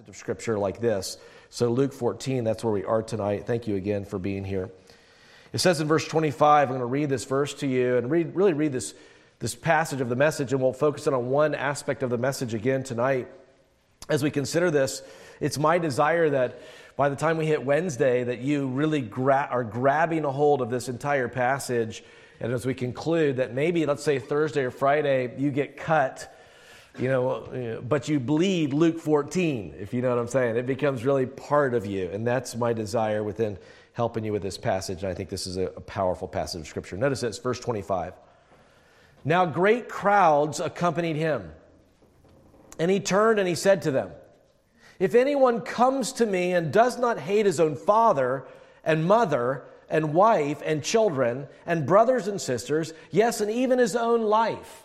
passage of scripture like this. So, Luke 14, that's where we are tonight. Thank you again for being here. It says in verse 25, I'm going to read this verse to you and read, really read this, this passage of the message, and we'll focus on one aspect of the message again tonight. As we consider this, it's my desire that by the time we hit Wednesday, that you really gra- are grabbing a hold of this entire passage. And as we conclude, that maybe, let's say Thursday or Friday, you get cut you know, but you bleed Luke 14, if you know what I'm saying. It becomes really part of you. And that's my desire within helping you with this passage. And I think this is a, powerful passage of Scripture. Notice this, verse 25. Now great crowds accompanied him. And he turned and he said to them, If anyone comes to me and does not hate his own father and mother and wife and children and brothers and sisters, yes, and even his own life,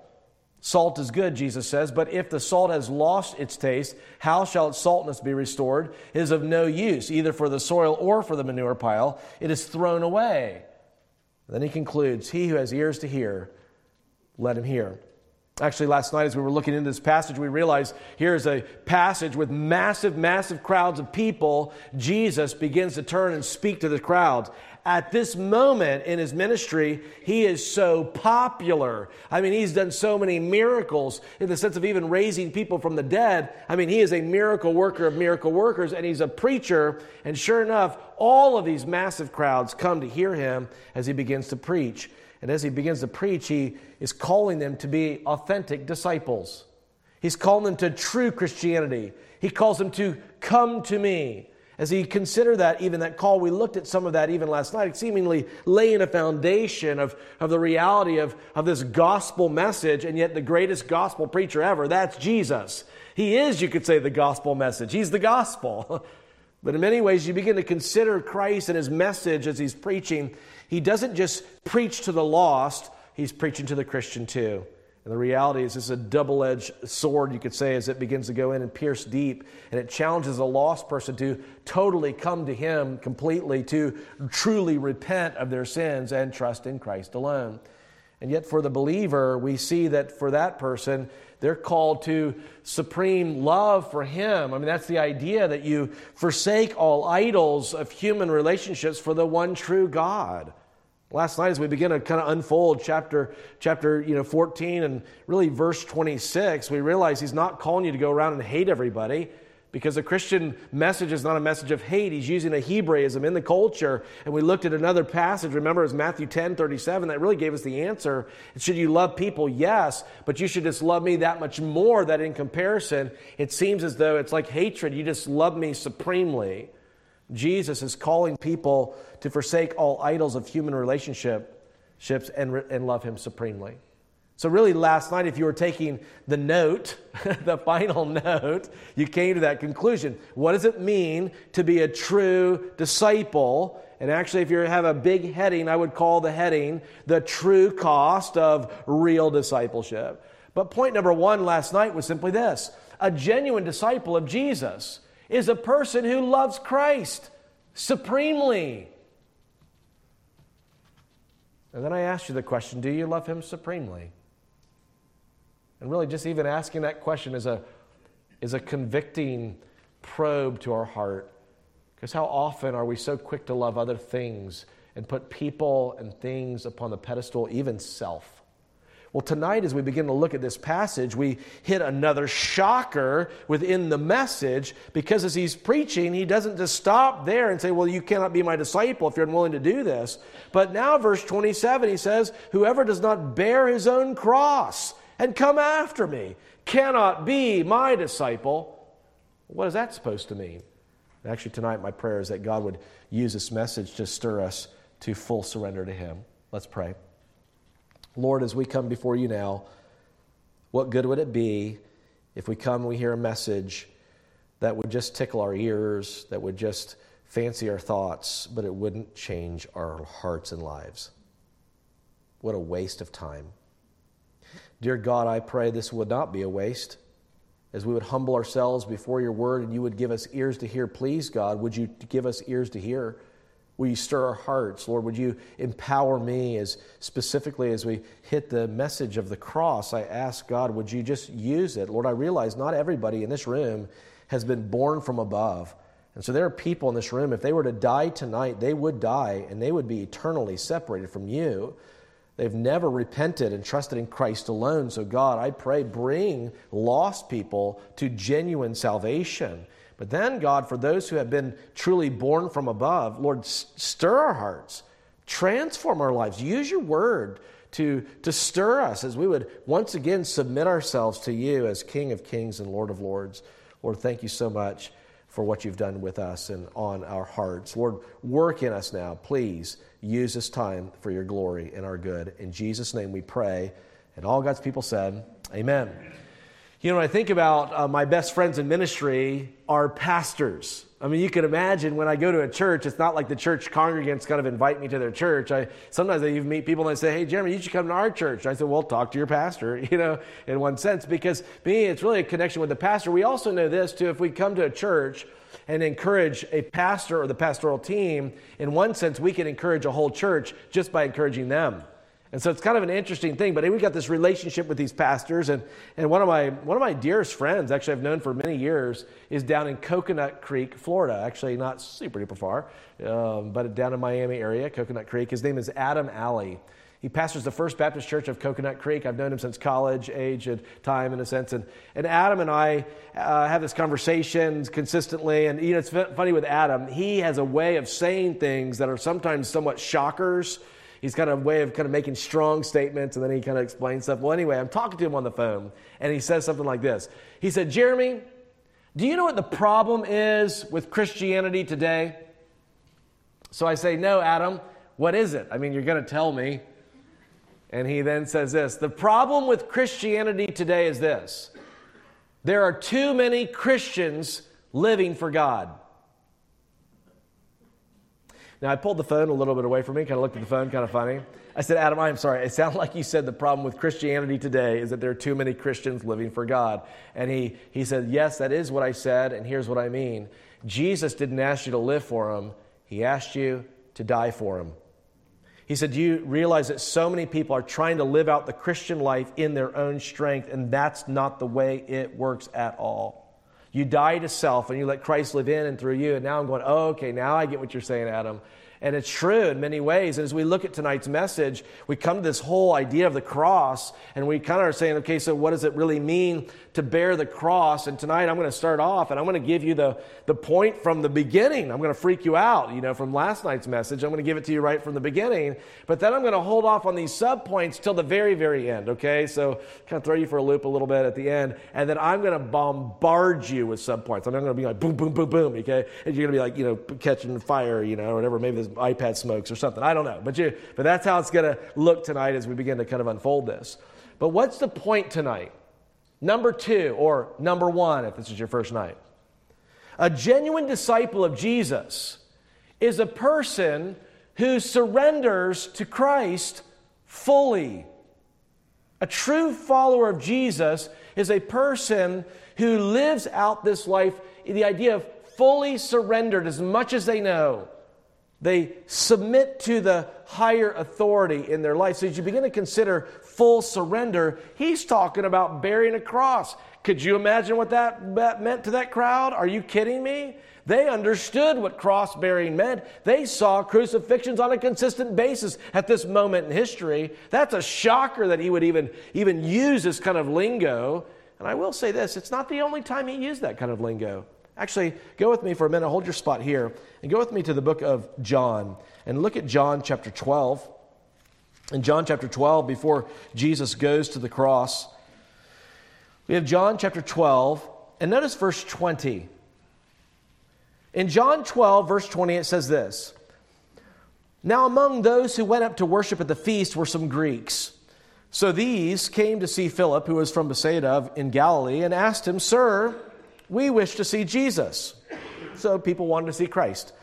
Salt is good, Jesus says, but if the salt has lost its taste, how shall its saltness be restored? It is of no use, either for the soil or for the manure pile. It is thrown away. Then he concludes He who has ears to hear, let him hear. Actually, last night as we were looking into this passage, we realized here's a passage with massive, massive crowds of people. Jesus begins to turn and speak to the crowds at this moment in his ministry, he is so popular. I mean, he's done so many miracles in the sense of even raising people from the dead. I mean, he is a miracle worker of miracle workers, and he's a preacher. And sure enough, all of these massive crowds come to hear him as he begins to preach. And as he begins to preach, he is calling them to be authentic disciples. He's calling them to true Christianity. He calls them to come to me. As he considered that, even that call, we looked at some of that even last night, seemingly laying a foundation of, of the reality of, of this gospel message, and yet the greatest gospel preacher ever, that's Jesus. He is, you could say, the gospel message. He's the gospel. but in many ways, you begin to consider Christ and his message as he's preaching. He doesn't just preach to the lost, he's preaching to the Christian too. And the reality is, it's a double edged sword, you could say, as it begins to go in and pierce deep. And it challenges a lost person to totally come to Him completely, to truly repent of their sins and trust in Christ alone. And yet, for the believer, we see that for that person, they're called to supreme love for Him. I mean, that's the idea that you forsake all idols of human relationships for the one true God. Last night, as we begin to kind of unfold chapter, chapter you know, 14 and really verse 26, we realize he's not calling you to go around and hate everybody because the Christian message is not a message of hate. He's using a Hebraism in the culture. And we looked at another passage, remember, it was Matthew 10 37, that really gave us the answer. Should you love people? Yes, but you should just love me that much more that in comparison, it seems as though it's like hatred. You just love me supremely. Jesus is calling people to forsake all idols of human relationships and, and love him supremely. So, really, last night, if you were taking the note, the final note, you came to that conclusion. What does it mean to be a true disciple? And actually, if you have a big heading, I would call the heading the true cost of real discipleship. But point number one last night was simply this a genuine disciple of Jesus is a person who loves Christ supremely. And then I asked you the question do you love him supremely? And really, just even asking that question is a, is a convicting probe to our heart. Because how often are we so quick to love other things and put people and things upon the pedestal, even self? Well, tonight, as we begin to look at this passage, we hit another shocker within the message because as he's preaching, he doesn't just stop there and say, Well, you cannot be my disciple if you're unwilling to do this. But now, verse 27, he says, Whoever does not bear his own cross and come after me cannot be my disciple. What is that supposed to mean? Actually, tonight, my prayer is that God would use this message to stir us to full surrender to Him. Let's pray. Lord, as we come before you now, what good would it be if we come and we hear a message that would just tickle our ears, that would just fancy our thoughts, but it wouldn't change our hearts and lives? What a waste of time. Dear God, I pray this would not be a waste. As we would humble ourselves before your word and you would give us ears to hear, please, God, would you give us ears to hear? Will you stir our hearts? Lord, would you empower me as specifically as we hit the message of the cross? I ask God, would you just use it? Lord, I realize not everybody in this room has been born from above. And so there are people in this room, if they were to die tonight, they would die and they would be eternally separated from you. They've never repented and trusted in Christ alone. So, God, I pray, bring lost people to genuine salvation. But then, God, for those who have been truly born from above, Lord, stir our hearts, transform our lives. Use your word to, to stir us as we would once again submit ourselves to you as King of Kings and Lord of Lords. Lord, thank you so much for what you've done with us and on our hearts. Lord, work in us now, please use this time for your glory and our good. In Jesus' name we pray. And all God's people said, Amen. You know, I think about uh, my best friends in ministry are pastors. I mean, you can imagine when I go to a church, it's not like the church congregants kind of invite me to their church. I sometimes I even meet people and I say, "Hey, Jeremy, you should come to our church." I said, "Well, talk to your pastor," you know, in one sense, because me, it's really a connection with the pastor. We also know this too: if we come to a church and encourage a pastor or the pastoral team, in one sense, we can encourage a whole church just by encouraging them. And so it's kind of an interesting thing. But we've got this relationship with these pastors, and, and one, of my, one of my dearest friends, actually, I've known for many years, is down in Coconut Creek, Florida. Actually, not super duper far, um, but down in Miami area, Coconut Creek. His name is Adam Alley. He pastors the First Baptist Church of Coconut Creek. I've known him since college age and time, in a sense. And, and Adam and I uh, have this conversation consistently. And you know, it's funny with Adam. He has a way of saying things that are sometimes somewhat shockers he's of a way of kind of making strong statements and then he kind of explains stuff. Well, anyway, I'm talking to him on the phone and he says something like this. He said, Jeremy, do you know what the problem is with Christianity today? So I say, No, Adam, what is it? I mean, you're going to tell me. And he then says this The problem with Christianity today is this there are too many Christians living for God. Now, I pulled the phone a little bit away from me, kind of looked at the phone, kind of funny. I said, Adam, I'm sorry. It sounded like you said the problem with Christianity today is that there are too many Christians living for God. And he, he said, Yes, that is what I said, and here's what I mean. Jesus didn't ask you to live for him, he asked you to die for him. He said, Do you realize that so many people are trying to live out the Christian life in their own strength, and that's not the way it works at all? You die to self and you let Christ live in and through you. And now I'm going, oh, okay, now I get what you're saying, Adam. And it's true in many ways. And as we look at tonight's message, we come to this whole idea of the cross, and we kind of are saying, okay, so what does it really mean to bear the cross? And tonight I'm going to start off, and I'm going to give you the, the point from the beginning. I'm going to freak you out, you know, from last night's message. I'm going to give it to you right from the beginning. But then I'm going to hold off on these sub points till the very, very end, okay? So kind of throw you for a loop a little bit at the end. And then I'm going to bombard you with sub points. I'm going to be like boom, boom, boom, boom, okay? And you're going to be like, you know, catching fire, you know, or whatever. Maybe this iPad smokes or something. I don't know. But, you, but that's how it's going to look tonight as we begin to kind of unfold this. But what's the point tonight? Number two, or number one, if this is your first night. A genuine disciple of Jesus is a person who surrenders to Christ fully. A true follower of Jesus is a person who lives out this life, the idea of fully surrendered as much as they know they submit to the higher authority in their life. So as you begin to consider full surrender, he's talking about bearing a cross. Could you imagine what that, that meant to that crowd? Are you kidding me? They understood what cross bearing meant. They saw crucifixions on a consistent basis at this moment in history. That's a shocker that he would even, even use this kind of lingo. And I will say this it's not the only time he used that kind of lingo. Actually, go with me for a minute, hold your spot here, and go with me to the book of John and look at John chapter 12. In John chapter 12, before Jesus goes to the cross, we have John chapter 12, and notice verse 20. In John 12, verse 20, it says this Now among those who went up to worship at the feast were some Greeks. So these came to see Philip, who was from Bethsaida in Galilee, and asked him, Sir, we wish to see Jesus. So people wanted to see Christ.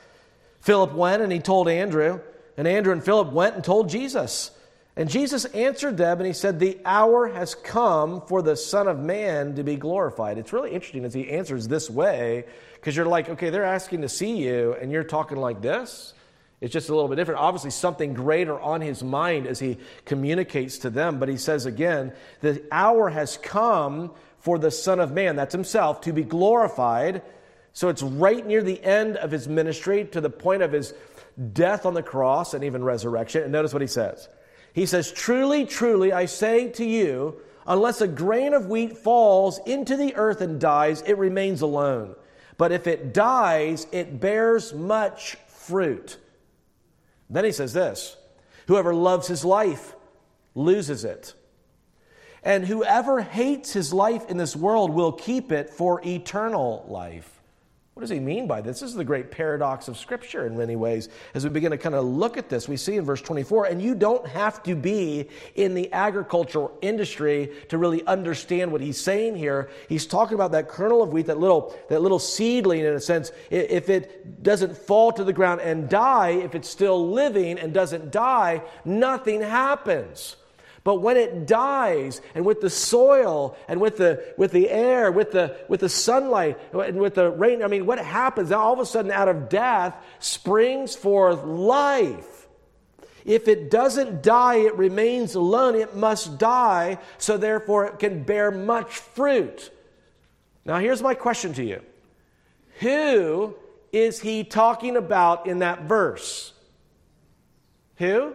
Philip went and he told Andrew, and Andrew and Philip went and told Jesus. And Jesus answered them and he said, The hour has come for the Son of Man to be glorified. It's really interesting as he answers this way because you're like, okay, they're asking to see you and you're talking like this. It's just a little bit different. Obviously, something greater on his mind as he communicates to them. But he says again, the hour has come for the Son of Man, that's himself, to be glorified. So it's right near the end of his ministry to the point of his death on the cross and even resurrection. And notice what he says. He says, Truly, truly, I say to you, unless a grain of wheat falls into the earth and dies, it remains alone. But if it dies, it bears much fruit. Then he says this Whoever loves his life loses it. And whoever hates his life in this world will keep it for eternal life. What does he mean by this? This is the great paradox of Scripture in many ways. As we begin to kind of look at this, we see in verse 24, and you don't have to be in the agricultural industry to really understand what he's saying here. He's talking about that kernel of wheat, that little, that little seedling in a sense. If it doesn't fall to the ground and die, if it's still living and doesn't die, nothing happens. But when it dies, and with the soil, and with the, with the air, with the, with the sunlight, and with the rain, I mean, what happens? All of a sudden, out of death springs forth life. If it doesn't die, it remains alone. It must die, so therefore it can bear much fruit. Now, here's my question to you Who is he talking about in that verse? Who?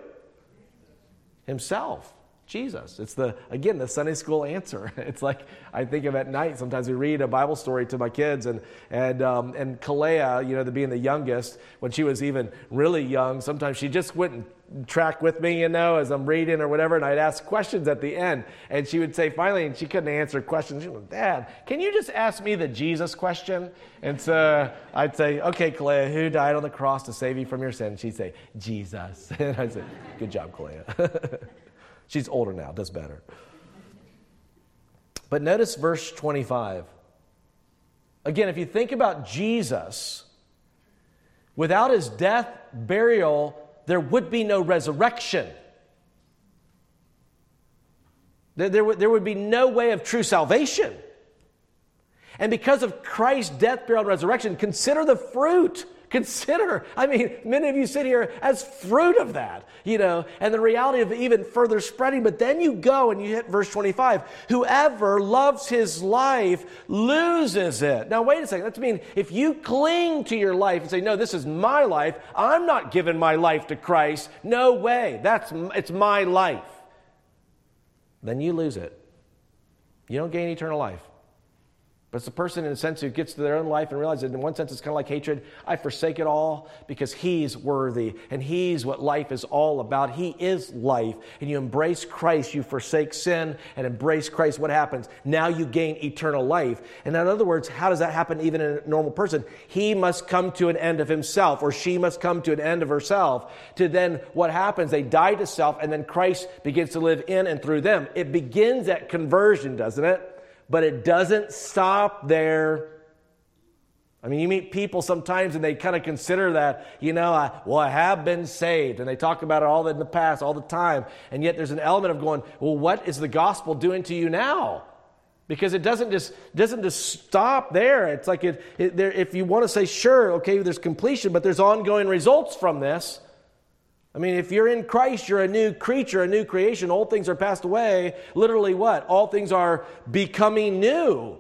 Himself. Jesus. It's the, again, the Sunday school answer. It's like I think of at night, sometimes we read a Bible story to my kids, and, and, um, and Kalea, you know, the, being the youngest, when she was even really young, sometimes she just wouldn't track with me, you know, as I'm reading or whatever, and I'd ask questions at the end. And she would say, finally, and she couldn't answer questions. She would, Dad, can you just ask me the Jesus question? And so I'd say, okay, Kalea, who died on the cross to save you from your sin? And She'd say, Jesus. And I'd say, good job, Kalea. She's older now, does better. But notice verse 25. Again, if you think about Jesus, without his death, burial, there would be no resurrection. There, there, there would be no way of true salvation. And because of Christ's death, burial, and resurrection, consider the fruit Consider, I mean, many of you sit here as fruit of that, you know, and the reality of even further spreading. But then you go and you hit verse 25 whoever loves his life loses it. Now, wait a second. That's mean if you cling to your life and say, no, this is my life, I'm not giving my life to Christ. No way. That's, it's my life. Then you lose it. You don't gain eternal life. But it's a person, in a sense, who gets to their own life and realizes, in one sense, it's kind of like hatred. I forsake it all because He's worthy and He's what life is all about. He is life. And you embrace Christ, you forsake sin and embrace Christ. What happens? Now you gain eternal life. And in other words, how does that happen even in a normal person? He must come to an end of himself or she must come to an end of herself. To then what happens? They die to self and then Christ begins to live in and through them. It begins at conversion, doesn't it? But it doesn't stop there. I mean, you meet people sometimes and they kind of consider that, you know, I, well, I have been saved. And they talk about it all in the past, all the time. And yet there's an element of going, well, what is the gospel doing to you now? Because it doesn't just, doesn't just stop there. It's like it, it, there, if you want to say, sure, okay, there's completion, but there's ongoing results from this. I mean, if you're in Christ, you're a new creature, a new creation. Old things are passed away. Literally, what? All things are becoming new.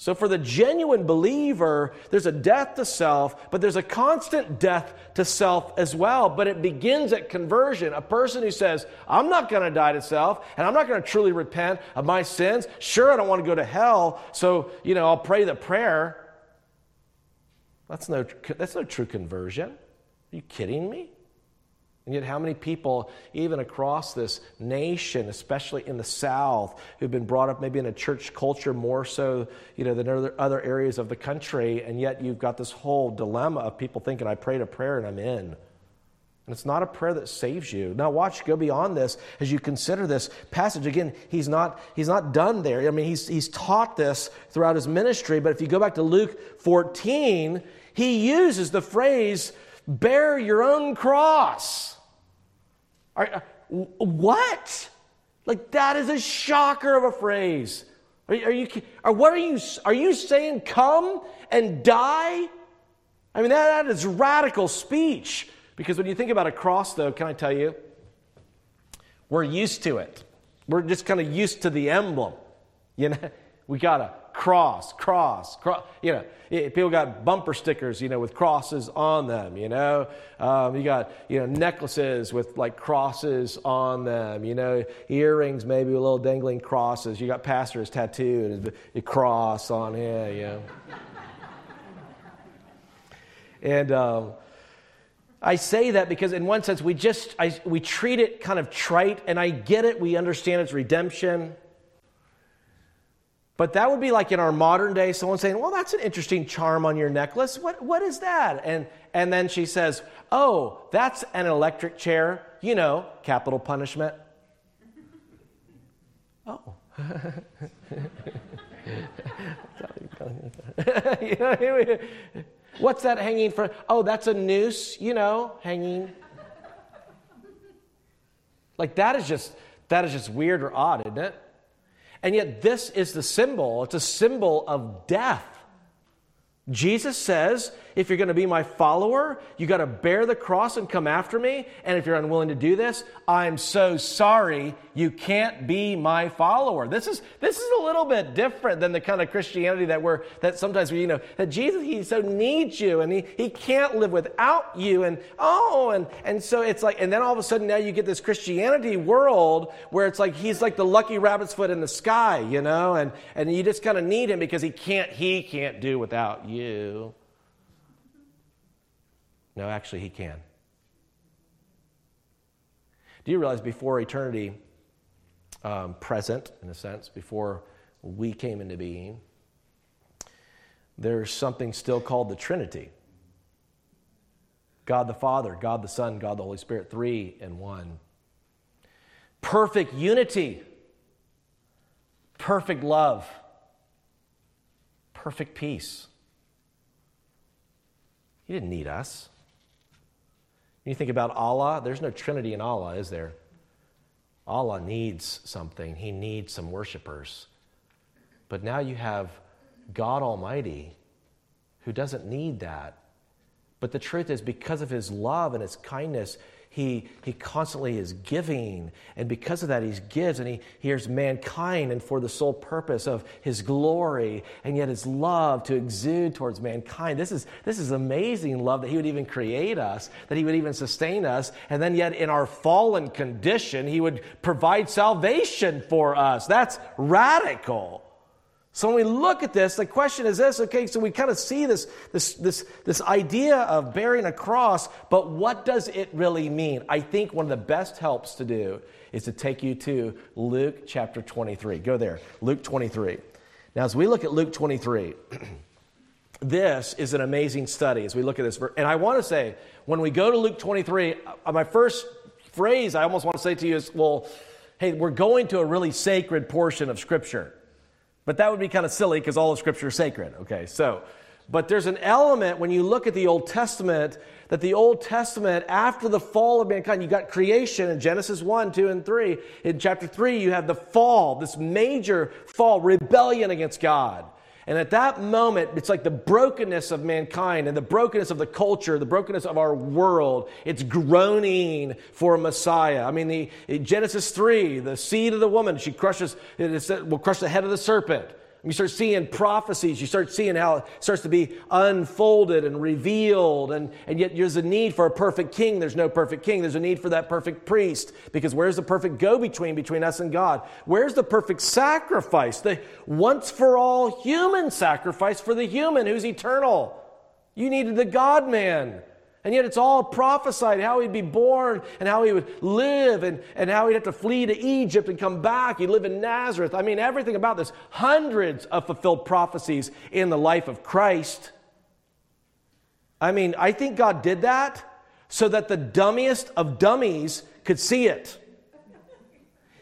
So, for the genuine believer, there's a death to self, but there's a constant death to self as well. But it begins at conversion. A person who says, I'm not going to die to self, and I'm not going to truly repent of my sins. Sure, I don't want to go to hell, so, you know, I'll pray the prayer. That's no, that's no true conversion. Are you kidding me? And yet, how many people, even across this nation, especially in the South, who've been brought up maybe in a church culture more so, you know, than other, other areas of the country, and yet you've got this whole dilemma of people thinking, I prayed a prayer and I'm in. And it's not a prayer that saves you. Now, watch, go beyond this as you consider this passage. Again, he's not, he's not done there. I mean, he's, he's taught this throughout his ministry, but if you go back to Luke 14, he uses the phrase, bear your own cross. Are, uh, what? Like that is a shocker of a phrase. Are, are you? Are, what are you? Are you saying come and die? I mean that, that is radical speech. Because when you think about a cross, though, can I tell you? We're used to it. We're just kind of used to the emblem. You know, we got a cross, cross, cross. You know, people got bumper stickers, you know, with crosses on them. You know, um, you got you know necklaces with like crosses on them. You know, earrings maybe with little dangling crosses. You got pastors tattooed a cross on here. You know, and. Um, I say that because, in one sense, we just I, we treat it kind of trite, and I get it. We understand its redemption. But that would be like in our modern day, someone saying, Well, that's an interesting charm on your necklace. What, what is that? And, and then she says, Oh, that's an electric chair. You know, capital punishment. Oh. What's that hanging for? Oh, that's a noose, you know, hanging. Like that is just that is just weird or odd, isn't it? And yet, this is the symbol, it's a symbol of death. Jesus says, if you're going to be my follower, you got to bear the cross and come after me. And if you're unwilling to do this, I'm so sorry you can't be my follower. This is this is a little bit different than the kind of Christianity that we're that sometimes we, you know, that Jesus he so needs you and he, he can't live without you. And oh, and and so it's like, and then all of a sudden now you get this Christianity world where it's like he's like the lucky rabbit's foot in the sky, you know, and and you just kind of need him because he can't he can't do without you you. No, actually, he can. Do you realize before eternity um, present, in a sense, before we came into being, there's something still called the Trinity God the Father, God the Son, God the Holy Spirit, three in one. Perfect unity, perfect love, perfect peace. He didn't need us. You think about Allah, there's no Trinity in Allah, is there? Allah needs something, He needs some worshipers. But now you have God Almighty who doesn't need that. But the truth is, because of His love and His kindness, he, he constantly is giving. And because of that, he gives and he hears mankind and for the sole purpose of his glory and yet his love to exude towards mankind. This is, this is amazing love that he would even create us, that he would even sustain us. And then yet in our fallen condition, he would provide salvation for us. That's radical. So when we look at this, the question is this okay, so we kind of see this, this, this, this idea of bearing a cross, but what does it really mean? I think one of the best helps to do is to take you to Luke chapter 23. Go there, Luke 23. Now, as we look at Luke 23, this is an amazing study as we look at this. And I want to say, when we go to Luke 23, uh, my first phrase I almost want to say to you is, well, hey, we're going to a really sacred portion of Scripture. But that would be kind of silly because all of Scripture is sacred. Okay, so, but there's an element when you look at the Old Testament that the Old Testament, after the fall of mankind, you got creation in Genesis 1, 2, and 3. In chapter 3, you have the fall, this major fall, rebellion against God. And at that moment, it's like the brokenness of mankind and the brokenness of the culture, the brokenness of our world. It's groaning for a Messiah. I mean, the, Genesis 3, the seed of the woman, she crushes, will crush the head of the serpent. You start seeing prophecies. You start seeing how it starts to be unfolded and revealed. And, and yet there's a need for a perfect king. There's no perfect king. There's a need for that perfect priest. Because where's the perfect go between between us and God? Where's the perfect sacrifice? The once for all human sacrifice for the human who's eternal. You needed the God man. And yet it's all prophesied how he'd be born and how he would live and, and how he'd have to flee to Egypt and come back. He'd live in Nazareth. I mean, everything about this. Hundreds of fulfilled prophecies in the life of Christ. I mean, I think God did that so that the dummiest of dummies could see it.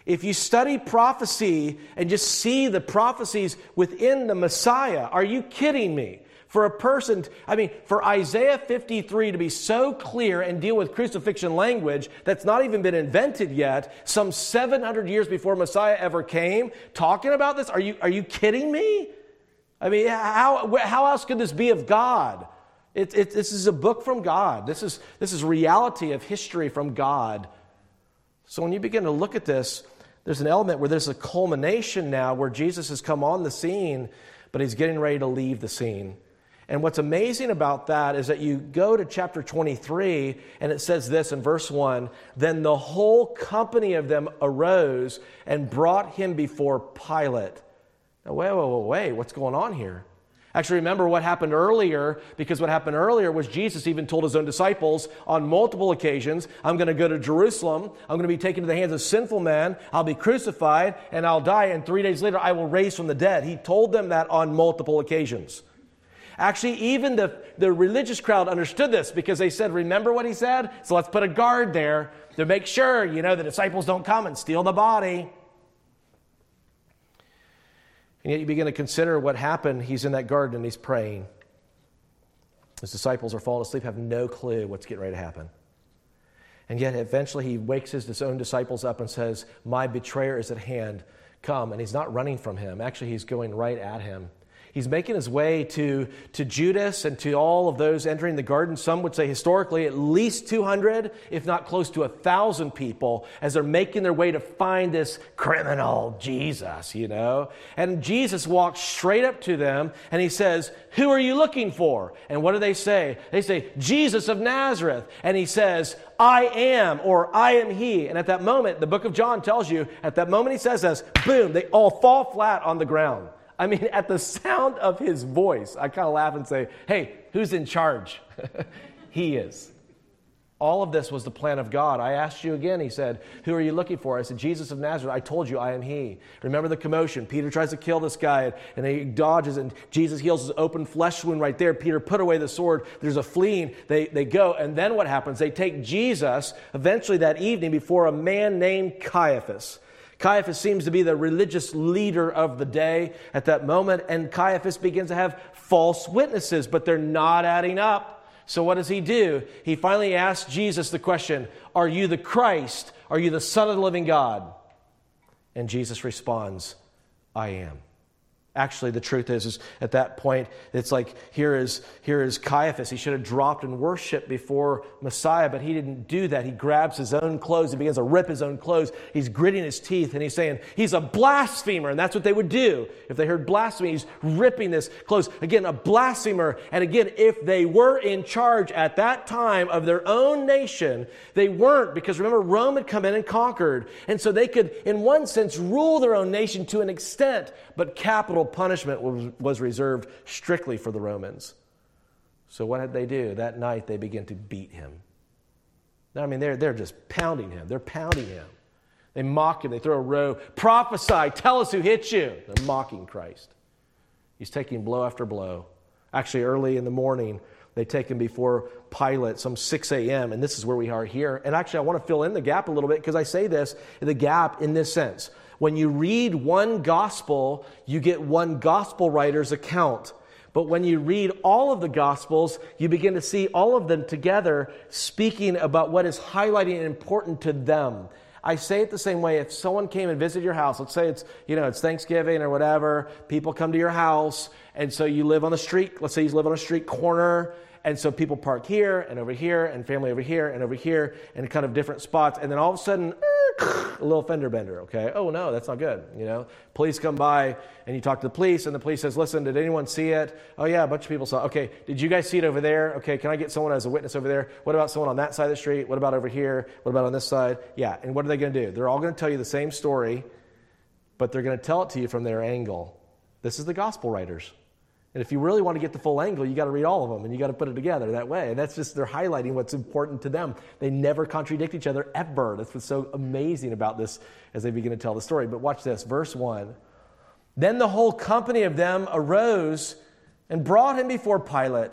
If you study prophecy and just see the prophecies within the Messiah, are you kidding me? For a person, I mean, for Isaiah 53 to be so clear and deal with crucifixion language that's not even been invented yet, some 700 years before Messiah ever came, talking about this, are you, are you kidding me? I mean, how, how else could this be of God? It, it, this is a book from God. This is, this is reality of history from God. So when you begin to look at this, there's an element where there's a culmination now where Jesus has come on the scene, but he's getting ready to leave the scene. And what's amazing about that is that you go to chapter 23 and it says this in verse 1 Then the whole company of them arose and brought him before Pilate. Now, wait, wait, wait, wait, what's going on here? Actually, remember what happened earlier, because what happened earlier was Jesus even told his own disciples on multiple occasions, I'm going to go to Jerusalem. I'm going to be taken to the hands of sinful men. I'll be crucified and I'll die. And three days later, I will raise from the dead. He told them that on multiple occasions. Actually, even the, the religious crowd understood this because they said, Remember what he said? So let's put a guard there to make sure, you know, the disciples don't come and steal the body. And yet you begin to consider what happened. He's in that garden and he's praying. His disciples are falling asleep, have no clue what's getting ready to happen. And yet eventually he wakes his own disciples up and says, My betrayer is at hand. Come. And he's not running from him. Actually, he's going right at him. He's making his way to, to Judas and to all of those entering the garden. Some would say historically at least 200, if not close to a 1,000 people, as they're making their way to find this criminal Jesus, you know. And Jesus walks straight up to them and he says, Who are you looking for? And what do they say? They say, Jesus of Nazareth. And he says, I am, or I am he. And at that moment, the book of John tells you, at that moment he says this, boom, they all fall flat on the ground. I mean, at the sound of his voice, I kind of laugh and say, hey, who's in charge? he is. All of this was the plan of God. I asked you again, he said, Who are you looking for? I said, Jesus of Nazareth. I told you I am he. Remember the commotion. Peter tries to kill this guy and he dodges, and Jesus heals his open flesh wound right there. Peter put away the sword. There's a fleeing. They, they go, and then what happens? They take Jesus eventually that evening before a man named Caiaphas. Caiaphas seems to be the religious leader of the day at that moment, and Caiaphas begins to have false witnesses, but they're not adding up. So, what does he do? He finally asks Jesus the question Are you the Christ? Are you the Son of the living God? And Jesus responds, I am. Actually, the truth is, is at that point, it's like here is, here is Caiaphas. He should have dropped and worshiped before Messiah, but he didn't do that. He grabs his own clothes. He begins to rip his own clothes. He's gritting his teeth and he's saying, He's a blasphemer. And that's what they would do. If they heard blasphemy, he's ripping this clothes. Again, a blasphemer. And again, if they were in charge at that time of their own nation, they weren't because remember, Rome had come in and conquered. And so they could, in one sense, rule their own nation to an extent, but capital punishment was, was reserved strictly for the Romans. So what did they do? That night they began to beat him. Now, I mean, they're, they're just pounding him. They're pounding him. They mock him. They throw a robe. Prophesy. Tell us who hit you. They're mocking Christ. He's taking blow after blow. Actually, early in the morning, they take him before Pilate, some 6 a.m., and this is where we are here. And actually, I want to fill in the gap a little bit because I say this the gap in this sense. When you read one gospel, you get one gospel writer's account. But when you read all of the gospels, you begin to see all of them together speaking about what is highlighting and important to them. I say it the same way. If someone came and visited your house, let's say it's, you know, it's Thanksgiving or whatever, people come to your house, and so you live on the street, let's say you live on a street corner, and so people park here and over here, and family over here and over here, and kind of different spots, and then all of a sudden, a little fender bender, okay? Oh, no, that's not good, you know? Police come by and you talk to the police and the police says, listen, did anyone see it? Oh, yeah, a bunch of people saw. Okay, did you guys see it over there? Okay, can I get someone as a witness over there? What about someone on that side of the street? What about over here? What about on this side? Yeah, and what are they going to do? They're all going to tell you the same story, but they're going to tell it to you from their angle. This is the gospel writers. And if you really want to get the full angle, you got to read all of them and you got to put it together that way. And that's just, they're highlighting what's important to them. They never contradict each other ever. That's what's so amazing about this as they begin to tell the story. But watch this, verse 1. Then the whole company of them arose and brought him before Pilate.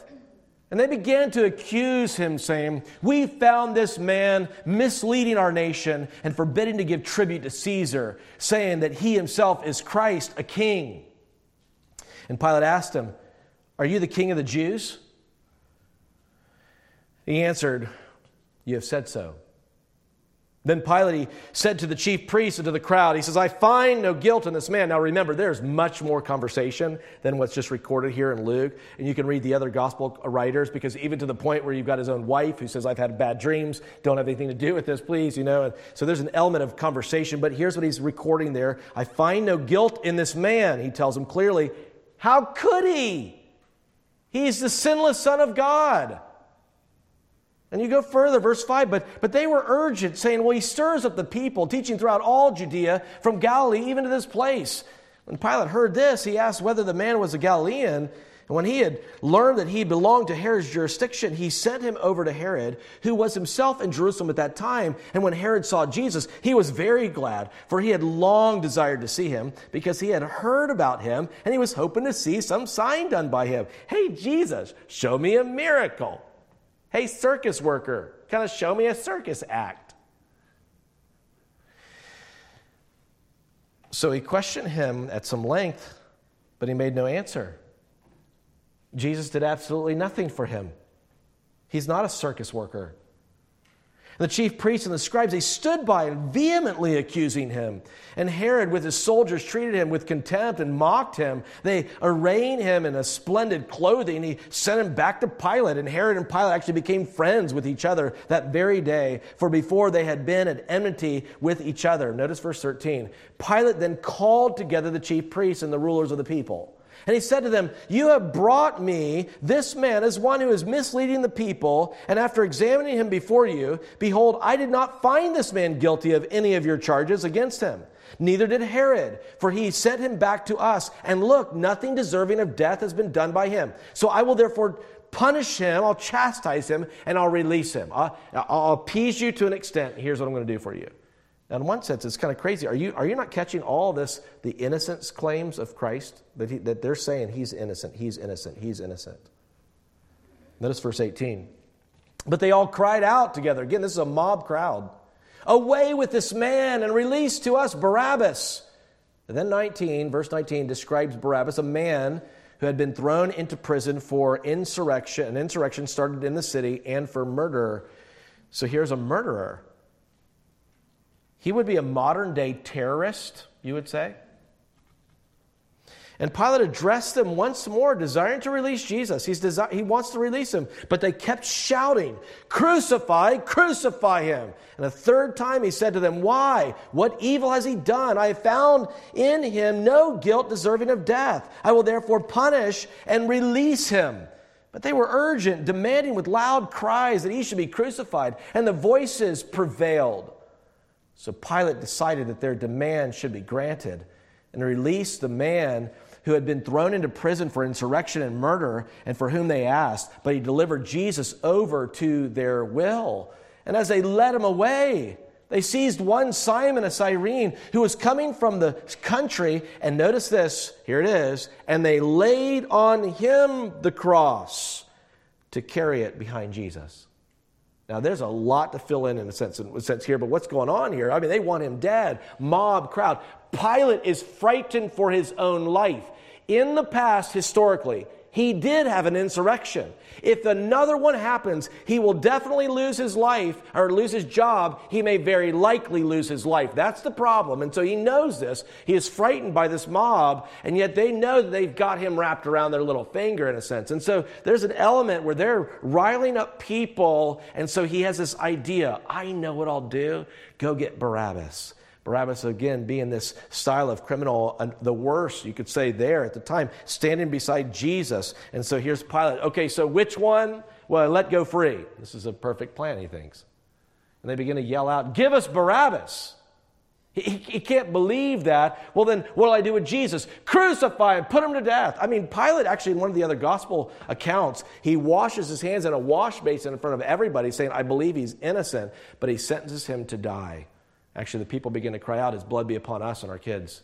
And they began to accuse him, saying, We found this man misleading our nation and forbidding to give tribute to Caesar, saying that he himself is Christ, a king. And Pilate asked him, Are you the king of the Jews? He answered, You have said so. Then Pilate he said to the chief priests and to the crowd, he says, I find no guilt in this man. Now remember, there's much more conversation than what's just recorded here in Luke. And you can read the other gospel writers because even to the point where you've got his own wife who says, I've had bad dreams, don't have anything to do with this, please, you know. And so there's an element of conversation, but here's what he's recording there. I find no guilt in this man. He tells him clearly, how could he? He's the sinless Son of God. And you go further, verse 5, but, but they were urgent, saying, Well, he stirs up the people, teaching throughout all Judea, from Galilee even to this place. When Pilate heard this, he asked whether the man was a Galilean. And when he had learned that he belonged to Herod's jurisdiction, he sent him over to Herod, who was himself in Jerusalem at that time. And when Herod saw Jesus, he was very glad, for he had long desired to see him, because he had heard about him, and he was hoping to see some sign done by him. Hey, Jesus, show me a miracle. Hey, circus worker, kind of show me a circus act. So he questioned him at some length, but he made no answer. Jesus did absolutely nothing for him. He's not a circus worker. The chief priests and the scribes, they stood by vehemently accusing him. And Herod, with his soldiers, treated him with contempt and mocked him. They arrayed him in a splendid clothing. He sent him back to Pilate. And Herod and Pilate actually became friends with each other that very day, for before they had been at enmity with each other. Notice verse 13. Pilate then called together the chief priests and the rulers of the people. And he said to them, You have brought me this man as one who is misleading the people, and after examining him before you, behold, I did not find this man guilty of any of your charges against him. Neither did Herod, for he sent him back to us. And look, nothing deserving of death has been done by him. So I will therefore punish him, I'll chastise him, and I'll release him. I'll, I'll appease you to an extent. Here's what I'm going to do for you. In one sense, it's kind of crazy. Are you, are you not catching all this, the innocence claims of Christ? That, he, that they're saying he's innocent, he's innocent, he's innocent. Notice verse 18. But they all cried out together. Again, this is a mob crowd. Away with this man and release to us Barabbas. And then 19, verse 19 describes Barabbas, a man who had been thrown into prison for insurrection. An insurrection started in the city and for murder. So here's a murderer he would be a modern day terrorist, you would say. And Pilate addressed them once more, desiring to release Jesus. He's desi- he wants to release him, but they kept shouting, Crucify, crucify him. And a third time he said to them, Why? What evil has he done? I have found in him no guilt deserving of death. I will therefore punish and release him. But they were urgent, demanding with loud cries that he should be crucified, and the voices prevailed. So Pilate decided that their demand should be granted and released the man who had been thrown into prison for insurrection and murder and for whom they asked, but he delivered Jesus over to their will. And as they led him away, they seized one Simon, a Cyrene, who was coming from the country, and notice this, here it is, and they laid on him the cross to carry it behind Jesus. Now, there's a lot to fill in in a sense, in a sense here, but what's going on here? I mean, they want him dead. Mob, crowd. Pilate is frightened for his own life. In the past, historically, he did have an insurrection. If another one happens, he will definitely lose his life or lose his job. He may very likely lose his life. That's the problem. And so he knows this. He is frightened by this mob, and yet they know that they've got him wrapped around their little finger in a sense. And so there's an element where they're riling up people, and so he has this idea I know what I'll do. Go get Barabbas. Barabbas, again, being this style of criminal, uh, the worst, you could say, there at the time, standing beside Jesus. And so here's Pilate. Okay, so which one? Well, let go free. This is a perfect plan, he thinks. And they begin to yell out, Give us Barabbas. He, he can't believe that. Well, then what do I do with Jesus? Crucify him, put him to death. I mean, Pilate actually, in one of the other gospel accounts, he washes his hands in a wash basin in front of everybody, saying, I believe he's innocent, but he sentences him to die. Actually, the people begin to cry out, His blood be upon us and our kids.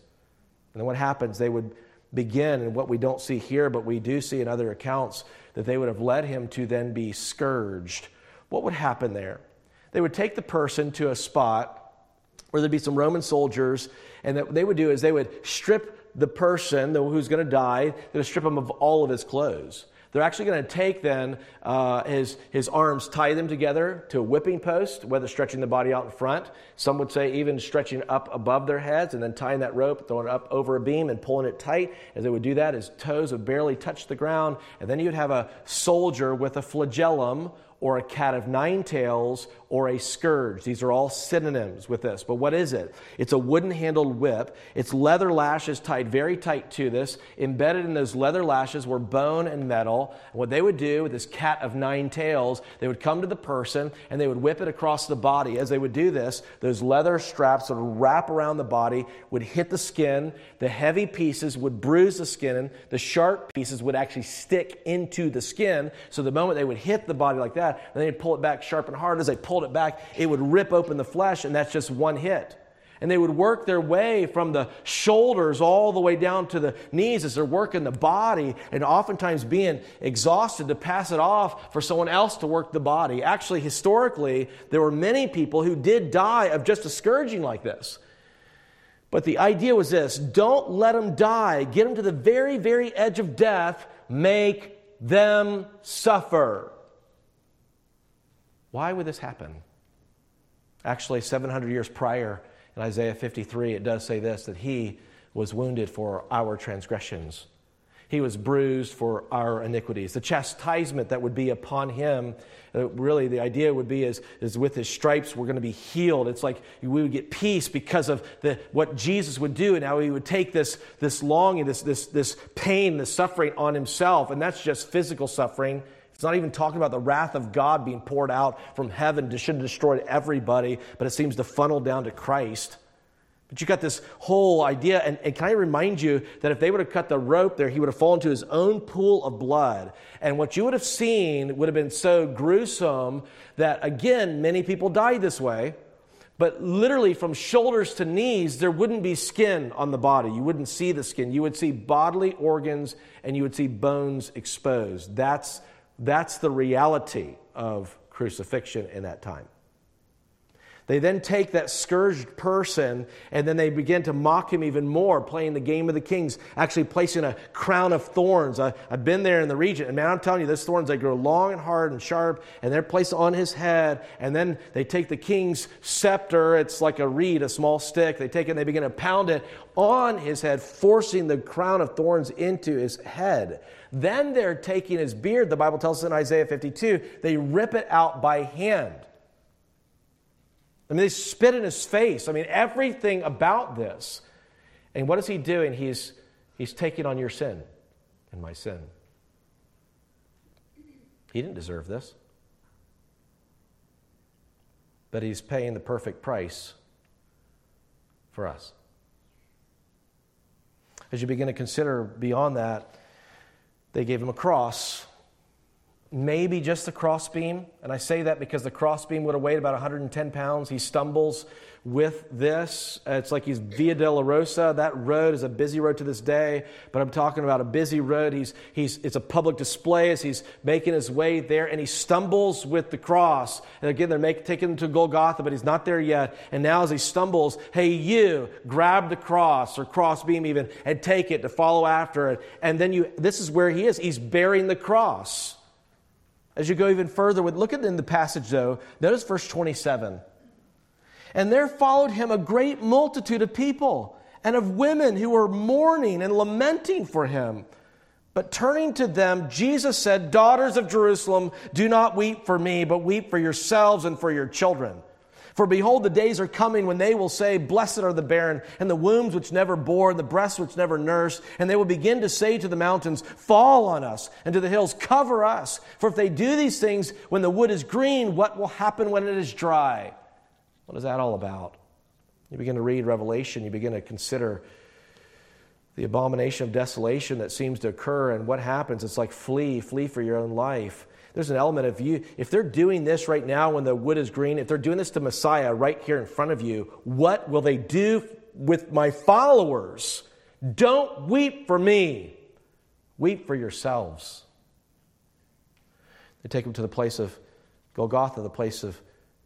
And then what happens? They would begin, and what we don't see here, but we do see in other accounts, that they would have led him to then be scourged. What would happen there? They would take the person to a spot where there'd be some Roman soldiers, and what they would do is they would strip the person who's going to die, they would strip him of all of his clothes. They're actually going to take then uh, his, his arms, tie them together to a whipping post, whether stretching the body out in front. Some would say even stretching up above their heads and then tying that rope, throwing it up over a beam and pulling it tight. As they would do that, his toes would barely touch the ground. And then you'd have a soldier with a flagellum or a cat of nine tails or a scourge. These are all synonyms with this. But what is it? It's a wooden handled whip. It's leather lashes tied very tight to this. Embedded in those leather lashes were bone and metal. And what they would do with this cat of nine tails, they would come to the person and they would whip it across the body. As they would do this, those leather straps would wrap around the body, would hit the skin. The heavy pieces would bruise the skin. The sharp pieces would actually stick into the skin. So the moment they would hit the body like that, that, and they'd pull it back sharp and hard. As they pulled it back, it would rip open the flesh, and that's just one hit. And they would work their way from the shoulders all the way down to the knees as they're working the body, and oftentimes being exhausted to pass it off for someone else to work the body. Actually, historically, there were many people who did die of just a scourging like this. But the idea was this don't let them die. Get them to the very, very edge of death. Make them suffer. Why would this happen? Actually, 700 years prior, in Isaiah 53, it does say this that he was wounded for our transgressions. He was bruised for our iniquities. The chastisement that would be upon him, uh, really, the idea would be is, is with his stripes, we're going to be healed. It's like we would get peace because of the, what Jesus would do and how he would take this, this longing, this, this, this pain, this suffering on himself. And that's just physical suffering. It's not even talking about the wrath of God being poured out from heaven to should have destroyed everybody, but it seems to funnel down to Christ. But you got this whole idea, and, and, can I remind you that if they would have cut the rope there, he would have fallen to his own pool of blood. And what you would have seen would have been so gruesome that, again, many people died this way. But literally, from shoulders to knees, there wouldn't be skin on the body. You wouldn't see the skin. You would see bodily organs and you would see bones exposed. That's that's the reality of crucifixion in that time. They then take that scourged person and then they begin to mock him even more, playing the game of the kings, actually placing a crown of thorns. I, have been there in the region, and man, I'm telling you, those thorns, they grow long and hard and sharp, and they're placed on his head. And then they take the king's scepter, it's like a reed, a small stick. They take it and they begin to pound it on his head, forcing the crown of thorns into his head. Then they're taking his beard, the Bible tells us in Isaiah 52, they rip it out by hand. I mean, they spit in his face. I mean, everything about this. And what is he doing? He's, he's taking on your sin and my sin. He didn't deserve this. But he's paying the perfect price for us. As you begin to consider beyond that, they gave him a cross maybe just the crossbeam. And I say that because the crossbeam would have weighed about 110 pounds. He stumbles with this. Uh, it's like he's Via Dolorosa. That road is a busy road to this day, but I'm talking about a busy road. He's, he's, it's a public display as he's making his way there, and he stumbles with the cross. And again, they're make, taking him to Golgotha, but he's not there yet. And now, as he stumbles, hey, you, grab the cross or crossbeam even and take it to follow after it. And then you, this is where he is. He's bearing the cross. As you go even further, with look at in the passage though, notice verse 27. And there followed him a great multitude of people and of women who were mourning and lamenting for him. But turning to them, Jesus said, Daughters of Jerusalem, do not weep for me, but weep for yourselves and for your children. For behold, the days are coming when they will say, Blessed are the barren, and the wombs which never bore, and the breasts which never nursed. And they will begin to say to the mountains, Fall on us, and to the hills, Cover us. For if they do these things when the wood is green, what will happen when it is dry? What is that all about? You begin to read Revelation, you begin to consider the abomination of desolation that seems to occur, and what happens? It's like flee, flee for your own life. There's an element of you, if they're doing this right now when the wood is green, if they're doing this to Messiah right here in front of you, what will they do with my followers? Don't weep for me, weep for yourselves. They take him to the place of Golgotha, the place of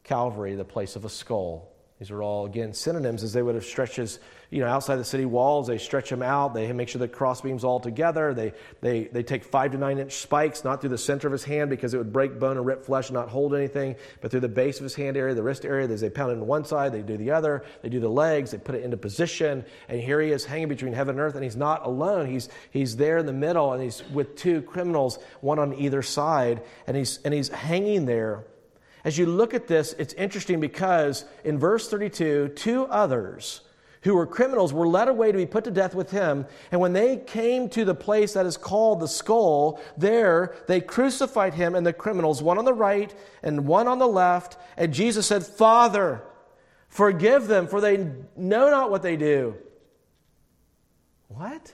Calvary, the place of a skull. These are all, again, synonyms as they would have stretched his, you know, outside the city walls. They stretch him out. They make sure the crossbeams all together. They, they, they take five to nine inch spikes, not through the center of his hand because it would break bone and rip flesh and not hold anything, but through the base of his hand area, the wrist area. They pound it on one side, they do the other. They do the legs. They put it into position. And here he is hanging between heaven and earth. And he's not alone. He's, he's there in the middle and he's with two criminals, one on either side. And he's, and he's hanging there as you look at this, it's interesting because in verse 32, two others who were criminals were led away to be put to death with him. And when they came to the place that is called the skull, there they crucified him and the criminals, one on the right and one on the left. And Jesus said, Father, forgive them, for they know not what they do. What?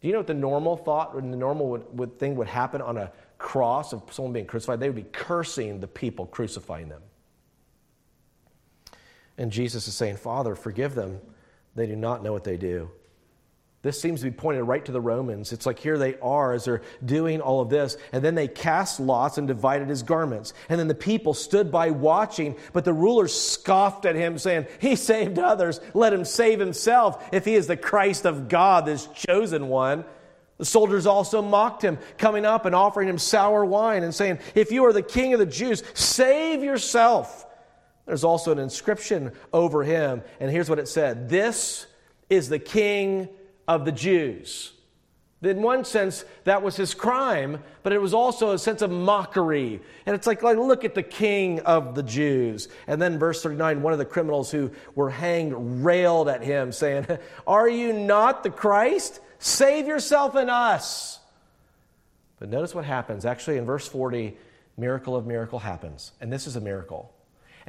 Do you know what the normal thought and the normal would, would, thing would happen on a cross of someone being crucified, they would be cursing the people crucifying them. And Jesus is saying, Father, forgive them. They do not know what they do. This seems to be pointed right to the Romans. It's like here they are as they're doing all of this. And then they cast lots and divided his garments. And then the people stood by watching, but the rulers scoffed at him, saying, He saved others. Let him save himself if he is the Christ of God, this chosen one. The soldiers also mocked him, coming up and offering him sour wine and saying, If you are the king of the Jews, save yourself. There's also an inscription over him, and here's what it said This is the king of the Jews. In one sense, that was his crime, but it was also a sense of mockery. And it's like, like, look at the king of the Jews. And then, verse 39, one of the criminals who were hanged railed at him, saying, Are you not the Christ? Save yourself and us. But notice what happens. Actually, in verse 40, miracle of miracle happens. And this is a miracle.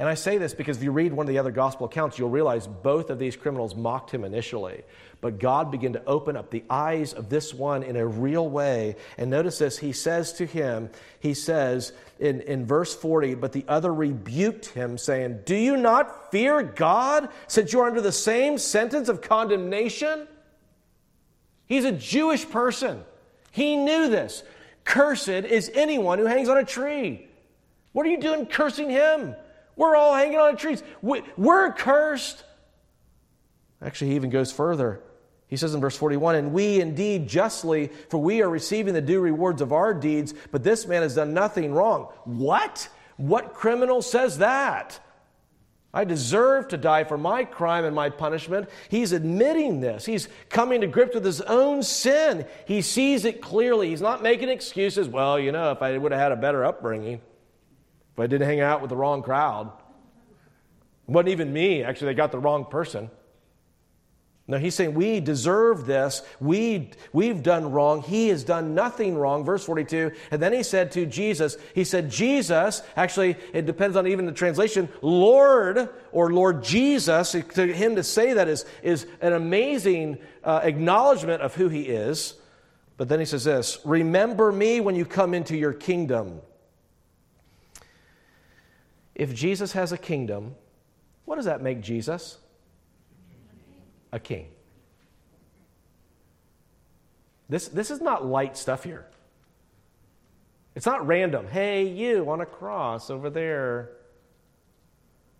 And I say this because if you read one of the other gospel accounts, you'll realize both of these criminals mocked him initially. But God began to open up the eyes of this one in a real way. And notice this, he says to him, he says in, in verse 40, but the other rebuked him, saying, Do you not fear God, since you are under the same sentence of condemnation? He's a Jewish person. He knew this. Cursed is anyone who hangs on a tree. What are you doing cursing him? We're all hanging on trees. We're cursed. Actually, he even goes further. He says in verse 41 And we indeed justly, for we are receiving the due rewards of our deeds, but this man has done nothing wrong. What? What criminal says that? I deserve to die for my crime and my punishment. He's admitting this. He's coming to grips with his own sin. He sees it clearly. He's not making excuses. Well, you know, if I would have had a better upbringing, if I didn't hang out with the wrong crowd, it wasn't even me. Actually, they got the wrong person. No, he's saying we deserve this. We, we've done wrong. He has done nothing wrong. Verse 42. And then he said to Jesus, he said, Jesus, actually, it depends on even the translation, Lord or Lord Jesus. To him to say that is, is an amazing uh, acknowledgement of who he is. But then he says this Remember me when you come into your kingdom. If Jesus has a kingdom, what does that make Jesus? a king. This, this is not light stuff here. It's not random. Hey, you on a cross over there.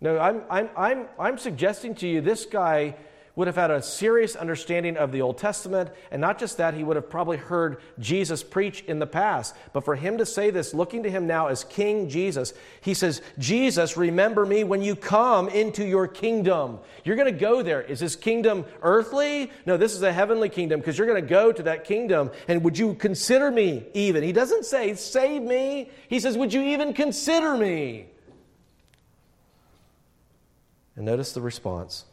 No, I'm, I'm, I'm, I'm suggesting to you this guy would have had a serious understanding of the Old Testament, and not just that, he would have probably heard Jesus preach in the past. But for him to say this, looking to him now as King Jesus, he says, Jesus, remember me when you come into your kingdom. You're going to go there. Is this kingdom earthly? No, this is a heavenly kingdom because you're going to go to that kingdom. And would you consider me even? He doesn't say, save me. He says, would you even consider me? And notice the response.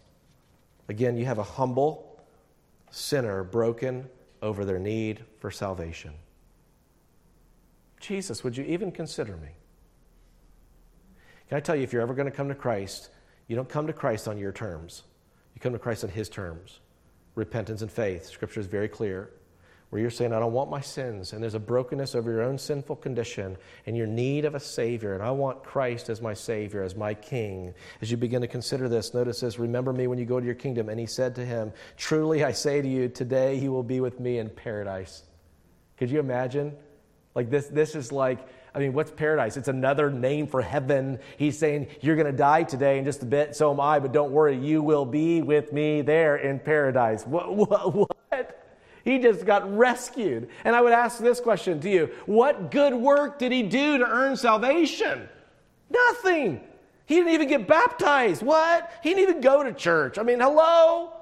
Again, you have a humble sinner broken over their need for salvation. Jesus, would you even consider me? Can I tell you, if you're ever going to come to Christ, You don't come to Christ on your terms, you come to Christ on His terms. Repentance and faith. Scripture is very clear where you're saying, I don't want my sins, and there's a brokenness over your own sinful condition and your need of a Savior, and I want Christ as my Savior, as my King. As you begin to consider this, notice this Remember me when you go to your kingdom. And he said to him, Truly I say to you, today you will be with me in paradise. Could you imagine? Like this, this is like, I mean, what's paradise? It's another name for heaven. He's saying, You're going to die today in just a bit, so am I, but don't worry, you will be with me there in paradise. What? what, what? He just got rescued. And I would ask this question to you What good work did he do to earn salvation? Nothing. He didn't even get baptized. What? He didn't even go to church. I mean, hello?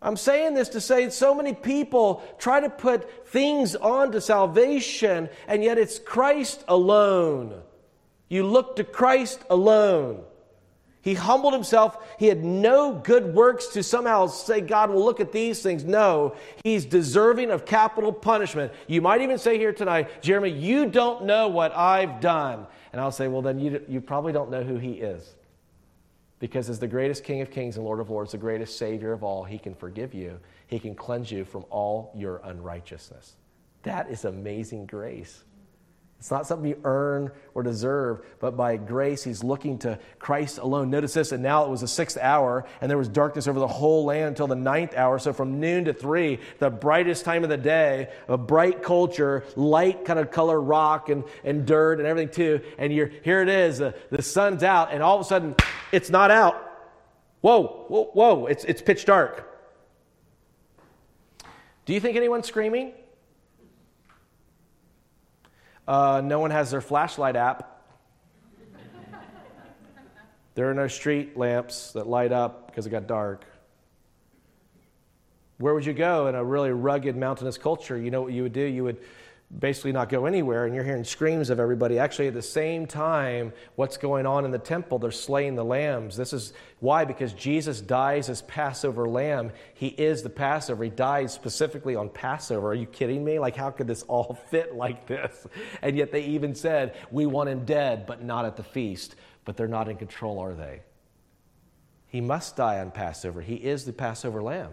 I'm saying this to say so many people try to put things onto salvation, and yet it's Christ alone. You look to Christ alone. He humbled himself. He had no good works to somehow say, God will look at these things. No, he's deserving of capital punishment. You might even say here tonight, Jeremy, you don't know what I've done. And I'll say, well, then you, you probably don't know who he is. Because as the greatest King of Kings and Lord of Lords, the greatest Savior of all, he can forgive you, he can cleanse you from all your unrighteousness. That is amazing grace. It's not something you earn or deserve, but by grace, he's looking to Christ alone. Notice this, and now it was the sixth hour, and there was darkness over the whole land until the ninth hour. So from noon to three, the brightest time of the day, a bright culture, light kind of color rock and, and dirt and everything too. And you're, here it is, the, the sun's out, and all of a sudden, it's not out. Whoa, whoa, whoa, it's, it's pitch dark. Do you think anyone's screaming? Uh, no one has their flashlight app. there are no street lamps that light up because it got dark. Where would you go in a really rugged mountainous culture? You know what you would do? You would basically not go anywhere, and you're hearing screams of everybody. Actually, at the same time, what's going on in the temple? They're slaying the lambs. This is why? Because Jesus dies as Passover lamb. He is the Passover. He dies specifically on Passover. Are you kidding me? Like, how could this all fit like this? And yet they even said, We want him dead, but not at the feast. But they're not in control, are they? He must die on Passover. He is the Passover lamb.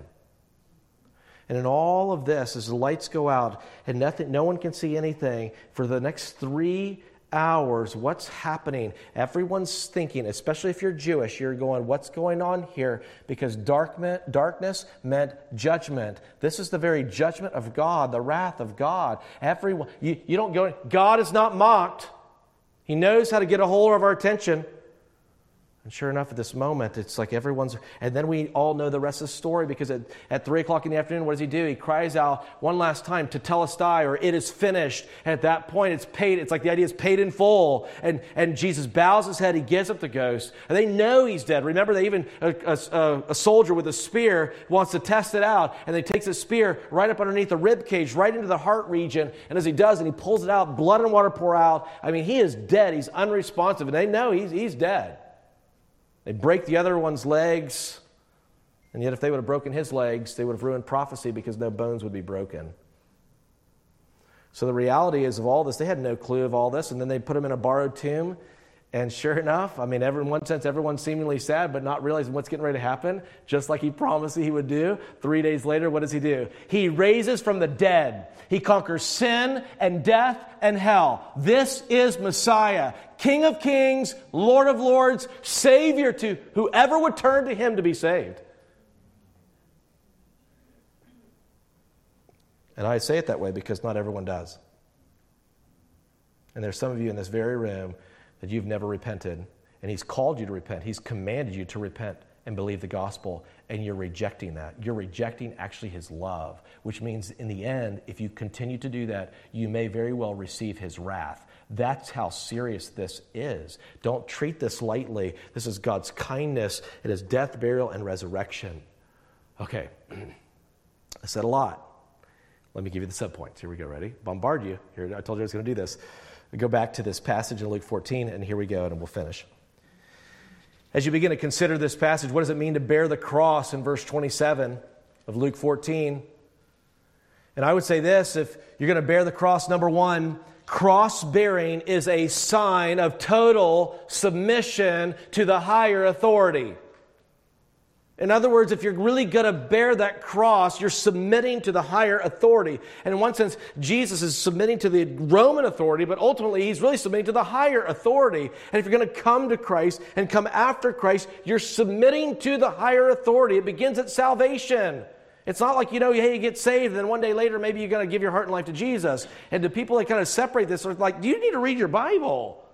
And in all of this, as the lights go out and nothing, no one can see anything, for the next three hours, what's happening? Everyone's thinking, especially if you're Jewish, you're going, what's going on here? Because dark darkness meant judgment. This is the very judgment of God, the wrath of God. Everyone, you, you don't go, God is not mocked. He knows how to get a hold of our attention. And sure enough, at this moment, it's like everyone's. And then we all know the rest of the story because at, at 3 o'clock in the afternoon, what does he do? He cries out one last time, Tetelestai, or it is finished. And at that point, it's paid. It's like the idea is paid in full. And, and Jesus bows his head, he gives up the ghost. And they know he's dead. Remember, they even, a, a, a soldier with a spear wants to test it out. And they takes a spear right up underneath the rib cage, right into the heart region. And as he does, and he pulls it out, blood and water pour out. I mean, he is dead. He's unresponsive. And they know he's, he's dead. They break the other one's legs. And yet, if they would have broken his legs, they would have ruined prophecy because no bones would be broken. So, the reality is of all this, they had no clue of all this. And then they put him in a borrowed tomb. And sure enough, I mean, every, in one sense, everyone's seemingly sad, but not realizing what's getting ready to happen, just like he promised he would do. Three days later, what does he do? He raises from the dead. He conquers sin and death and hell. This is Messiah, King of kings, Lord of lords, Savior to whoever would turn to him to be saved. And I say it that way because not everyone does. And there's some of you in this very room that you've never repented, and He's called you to repent. He's commanded you to repent and believe the gospel, and you're rejecting that. You're rejecting actually His love, which means in the end, if you continue to do that, you may very well receive His wrath. That's how serious this is. Don't treat this lightly. This is God's kindness. It is death, burial, and resurrection. Okay, I said a lot. Let me give you the subpoints. Here we go. Ready? Bombard you. Here, I told you I was going to do this. We go back to this passage in Luke 14, and here we go, and we'll finish. As you begin to consider this passage, what does it mean to bear the cross in verse 27 of Luke 14? And I would say this if you're going to bear the cross, number one, cross bearing is a sign of total submission to the higher authority. In other words, if you're really going to bear that cross, you're submitting to the higher authority. And in one sense, Jesus is submitting to the Roman authority, but ultimately, he's really submitting to the higher authority. And if you're going to come to Christ and come after Christ, you're submitting to the higher authority. It begins at salvation. It's not like, you know, hey, you get saved, and then one day later, maybe you're going to give your heart and life to Jesus. And to people that kind of separate this, are like, do you need to read your Bible?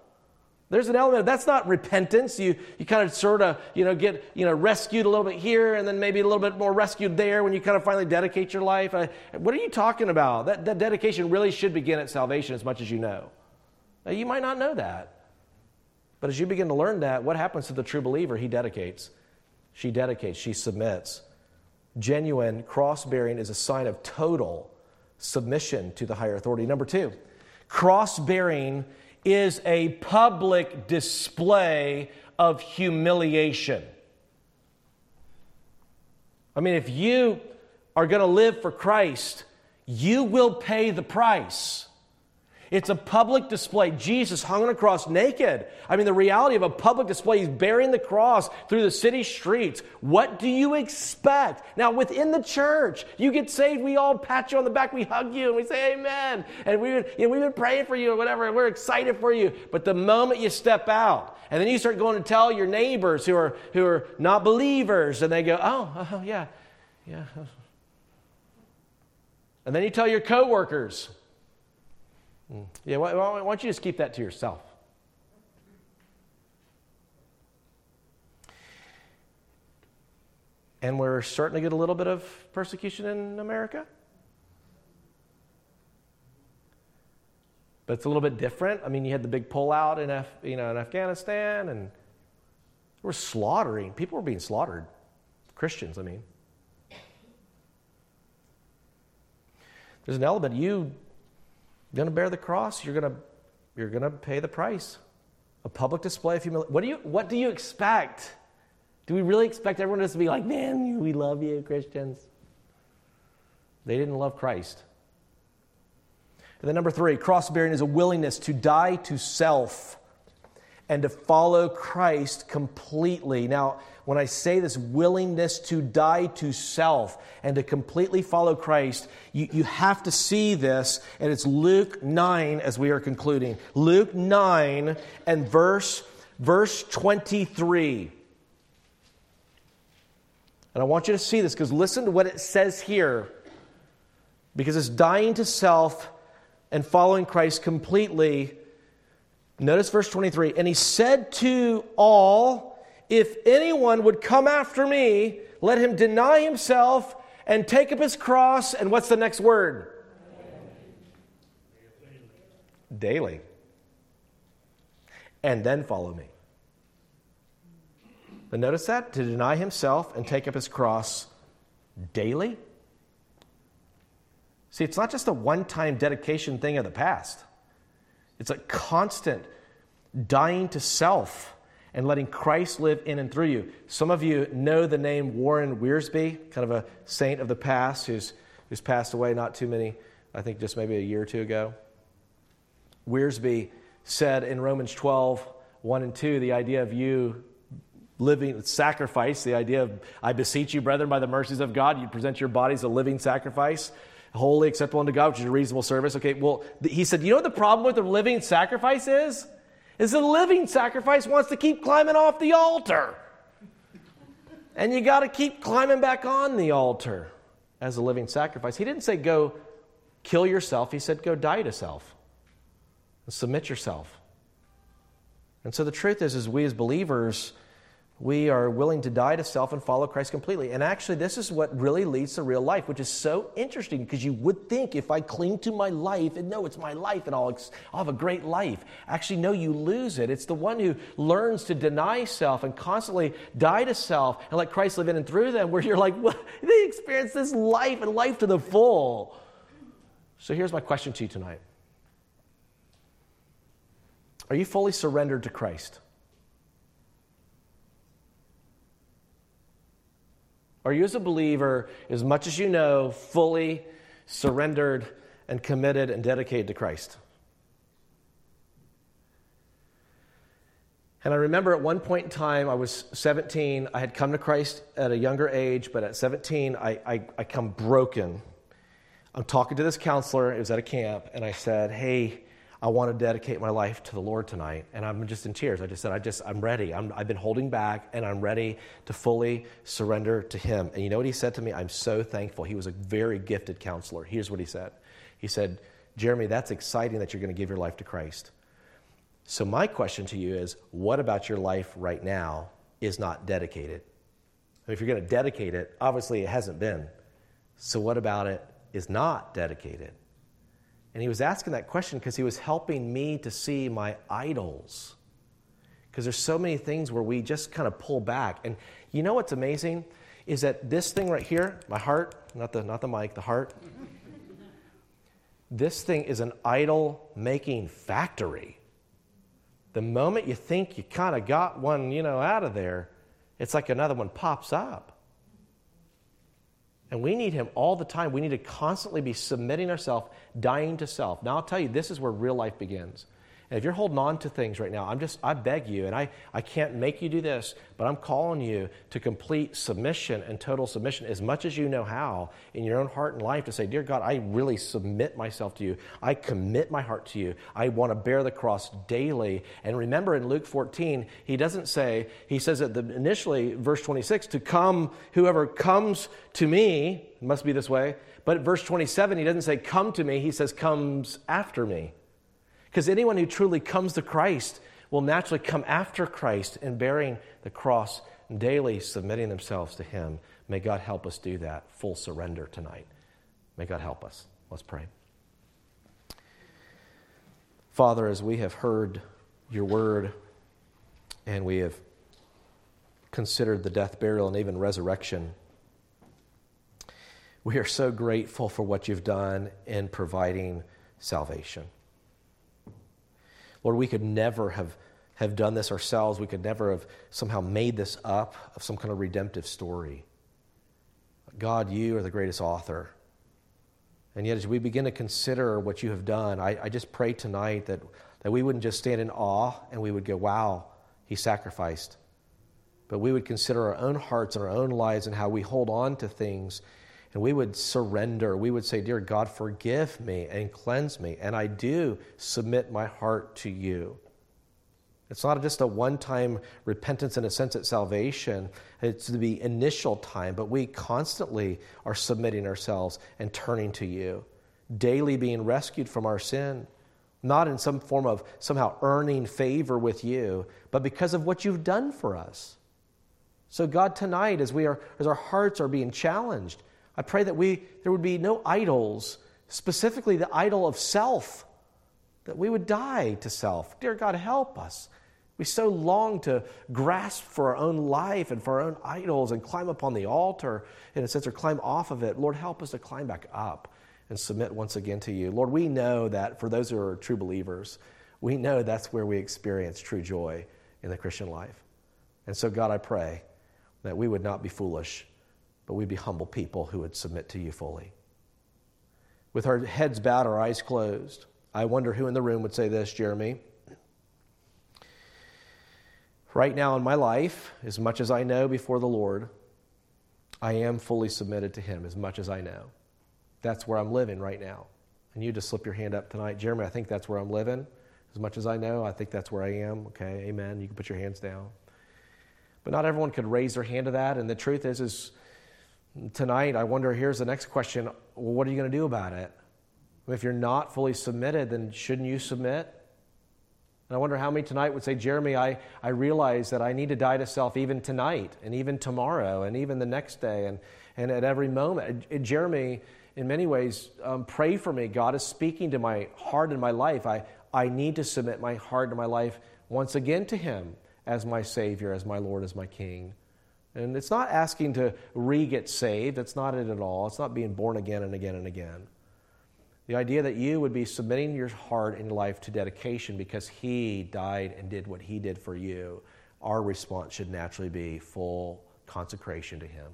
There's an element, of that's not repentance. You, you kind of sort of, you know, get, you know, rescued a little bit here and then maybe a little bit more rescued there when you kind of finally dedicate your life. What are you talking about? That, that dedication really should begin at salvation as much as you know. Now, you might not know that. But as you begin to learn that, what happens to the true believer? He dedicates. She dedicates. She submits. Genuine cross bearing is a sign of total submission to the higher authority. Number two, cross bearing is a public display of humiliation. I mean, if you are going to live for Christ, you will pay the price. It's a public display. Jesus hung on a cross naked. I mean, the reality of a public display, he's bearing the cross through the city streets. What do you expect? Now, within the church, you get saved, we all pat you on the back, we hug you, and we say amen. And we, you know, we've been praying for you or whatever, and we're excited for you. But the moment you step out, and then you start going to tell your neighbors who are, who are not believers, and they go, oh, oh yeah, yeah. And then you tell your coworkers, Mm. Yeah, why, why don't you just keep that to yourself? And we're starting to get a little bit of persecution in America. But it's a little bit different. I mean, you had the big pullout in, Af- you know, in Afghanistan, and we're slaughtering. People were being slaughtered. Christians, I mean. There's an element you you're going to bear the cross, you're going to, you're going to pay the price. A public display of humility. What do you, what do you expect? Do we really expect everyone just to be like, man, we love you, Christians? They didn't love Christ. And then, number three, cross bearing is a willingness to die to self and to follow Christ completely. Now, when I say this willingness to die to self and to completely follow Christ, you, you have to see this, and it's Luke 9 as we are concluding. Luke 9 and verse, verse 23. And I want you to see this because listen to what it says here. Because it's dying to self and following Christ completely Notice verse 23. And he said to all, If anyone would come after me, let him deny himself and take up his cross. And what's the next word? Daily. And then follow me. But notice that to deny himself and take up his cross daily. See, it's not just a one time dedication thing of the past. It's a constant dying to self and letting Christ live in and through you. Some of you know the name Warren Wiersbe, kind of a saint of the past who's, who's passed away not too many, I think just maybe a year or two ago. Wiersbe said in Romans 12, 1 and 2, the idea of you living sacrifice, the idea of, I beseech you, brethren, by the mercies of God, you present your bodies a living sacrifice holy, acceptable unto God, which is a reasonable service. Okay, well, he said, you know what the problem with the living sacrifice is? Is the living sacrifice wants to keep climbing off the altar. And you got to keep climbing back on the altar as a living sacrifice. He didn't say go kill yourself, he said go die to self. And submit yourself. And so the truth is, is we as believers, we are willing to die to self and follow Christ completely. And actually, this is what really leads to real life, which is so interesting because you would think if I cling to my life and no, it's my life and I'll, I'll have a great life. Actually, no, you lose it. It's the one who learns to deny self and constantly die to self and let Christ live in and through them, where you're like, what? they experience this life and life to the full. So here's my question to you tonight Are you fully surrendered to Christ? Are you, as a believer, as much as you know, fully surrendered and committed and dedicated to Christ? And I remember at one point in time, I was 17. I had come to Christ at a younger age, but at 17, I, I, I come broken. I'm talking to this counselor, it was at a camp, and I said, Hey, I want to dedicate my life to the Lord tonight. And I'm just in tears. I just said, I just, I'm ready. i have been holding back, and I'm ready to fully surrender to Him. And you know what he said to me? I'm so thankful. He was a very gifted counselor. Here's what he said He said, Jeremy, that's exciting that you're going to give your life to Christ. So, my question to you is what about your life right now is not dedicated? if you're going to dedicate it, obviously it hasn't been. So, what about it is not dedicated? And he was asking that question because he was helping me to see my idols. Because there's so many things where we just kind of pull back. And you know what's amazing? Is that this thing right here, my heart, not the, not the mic, the heart, this thing is an idol making factory. The moment you think you kind of got one, you know, out of there, it's like another one pops up. And we need him all the time. We need to constantly be submitting ourselves, dying to self. Now, I'll tell you, this is where real life begins. And if you're holding on to things right now, I'm just, I beg you, and I, I can't make you do this, but I'm calling you to complete submission and total submission as much as you know how in your own heart and life to say, Dear God, I really submit myself to you. I commit my heart to you. I want to bear the cross daily. And remember in Luke 14, he doesn't say, he says that the, initially, verse 26, to come, whoever comes to me, must be this way. But verse 27, he doesn't say, Come to me, he says, Comes after me. Because anyone who truly comes to Christ will naturally come after Christ in bearing the cross and daily submitting themselves to Him. May God help us do that, full surrender tonight. May God help us. Let's pray. Father, as we have heard your word and we have considered the death, burial, and even resurrection, we are so grateful for what you've done in providing salvation. Lord, we could never have, have done this ourselves. We could never have somehow made this up of some kind of redemptive story. God, you are the greatest author. And yet, as we begin to consider what you have done, I, I just pray tonight that, that we wouldn't just stand in awe and we would go, wow, he sacrificed. But we would consider our own hearts and our own lives and how we hold on to things and we would surrender. We would say, Dear God, forgive me and cleanse me. And I do submit my heart to you. It's not just a one time repentance in a sense at salvation, it's the initial time, but we constantly are submitting ourselves and turning to you, daily being rescued from our sin, not in some form of somehow earning favor with you, but because of what you've done for us. So, God, tonight, as, we are, as our hearts are being challenged, I pray that we, there would be no idols, specifically the idol of self, that we would die to self. Dear God, help us. We so long to grasp for our own life and for our own idols and climb upon the altar, in a sense, or climb off of it. Lord, help us to climb back up and submit once again to you. Lord, we know that for those who are true believers, we know that's where we experience true joy in the Christian life. And so, God, I pray that we would not be foolish but we'd be humble people who would submit to you fully. With our heads bowed, our eyes closed, I wonder who in the room would say this, Jeremy. Right now in my life, as much as I know before the Lord, I am fully submitted to Him as much as I know. That's where I'm living right now. And you just slip your hand up tonight. Jeremy, I think that's where I'm living. As much as I know, I think that's where I am. Okay, amen. You can put your hands down. But not everyone could raise their hand to that. And the truth is, is Tonight, I wonder here's the next question well, what are you going to do about it? If you're not fully submitted, then shouldn't you submit? And I wonder how many tonight would say, Jeremy, I, I realize that I need to die to self even tonight, and even tomorrow, and even the next day, and, and at every moment. And Jeremy, in many ways, um, pray for me. God is speaking to my heart and my life. I, I need to submit my heart and my life once again to Him as my Savior, as my Lord, as my King. And it's not asking to re get saved. That's not it at all. It's not being born again and again and again. The idea that you would be submitting your heart and life to dedication because He died and did what He did for you, our response should naturally be full consecration to Him.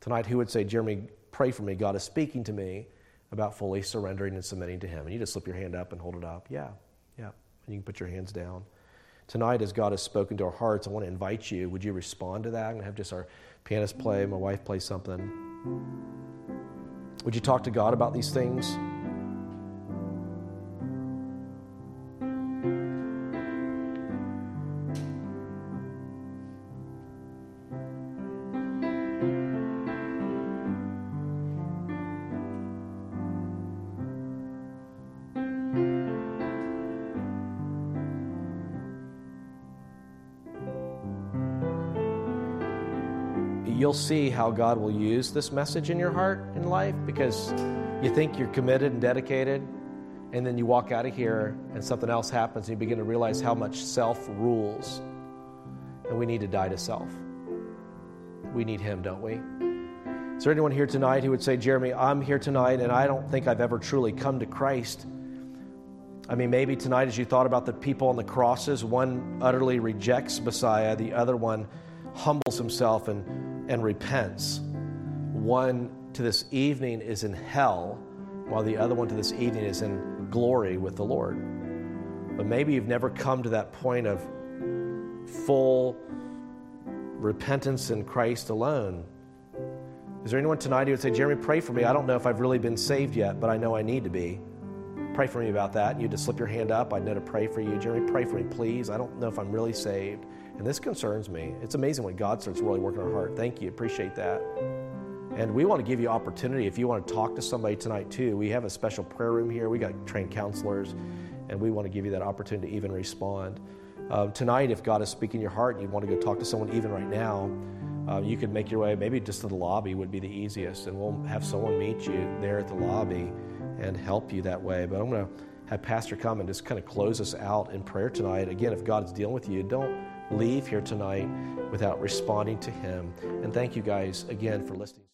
Tonight, who would say, Jeremy, pray for me? God is speaking to me about fully surrendering and submitting to Him. And you just slip your hand up and hold it up. Yeah, yeah. And you can put your hands down. Tonight, as God has spoken to our hearts, I want to invite you. Would you respond to that? I'm going to have just our pianist play, my wife play something. Would you talk to God about these things? You'll see how God will use this message in your heart and life because you think you're committed and dedicated, and then you walk out of here and something else happens and you begin to realize how much self rules. And we need to die to self. We need Him, don't we? Is there anyone here tonight who would say, Jeremy, I'm here tonight and I don't think I've ever truly come to Christ? I mean, maybe tonight, as you thought about the people on the crosses, one utterly rejects Messiah, the other one humbles himself and and repents. One to this evening is in hell, while the other one to this evening is in glory with the Lord. But maybe you've never come to that point of full repentance in Christ alone. Is there anyone tonight who would say, Jeremy, pray for me? I don't know if I've really been saved yet, but I know I need to be. Pray for me about that. You just slip your hand up. I'd know to pray for you. Jeremy, pray for me, please. I don't know if I'm really saved. And this concerns me. It's amazing when God starts really working our heart. Thank you. Appreciate that. And we want to give you opportunity if you want to talk to somebody tonight too. We have a special prayer room here. We got trained counselors, and we want to give you that opportunity to even respond. Uh, tonight, if God is speaking your heart, and you want to go talk to someone even right now, uh, you could make your way maybe just to the lobby would be the easiest, and we'll have someone meet you there at the lobby and help you that way. But I'm going to have Pastor come and just kind of close us out in prayer tonight. Again, if God is dealing with you, don't leave here tonight without responding to Him. And thank you guys again for listening.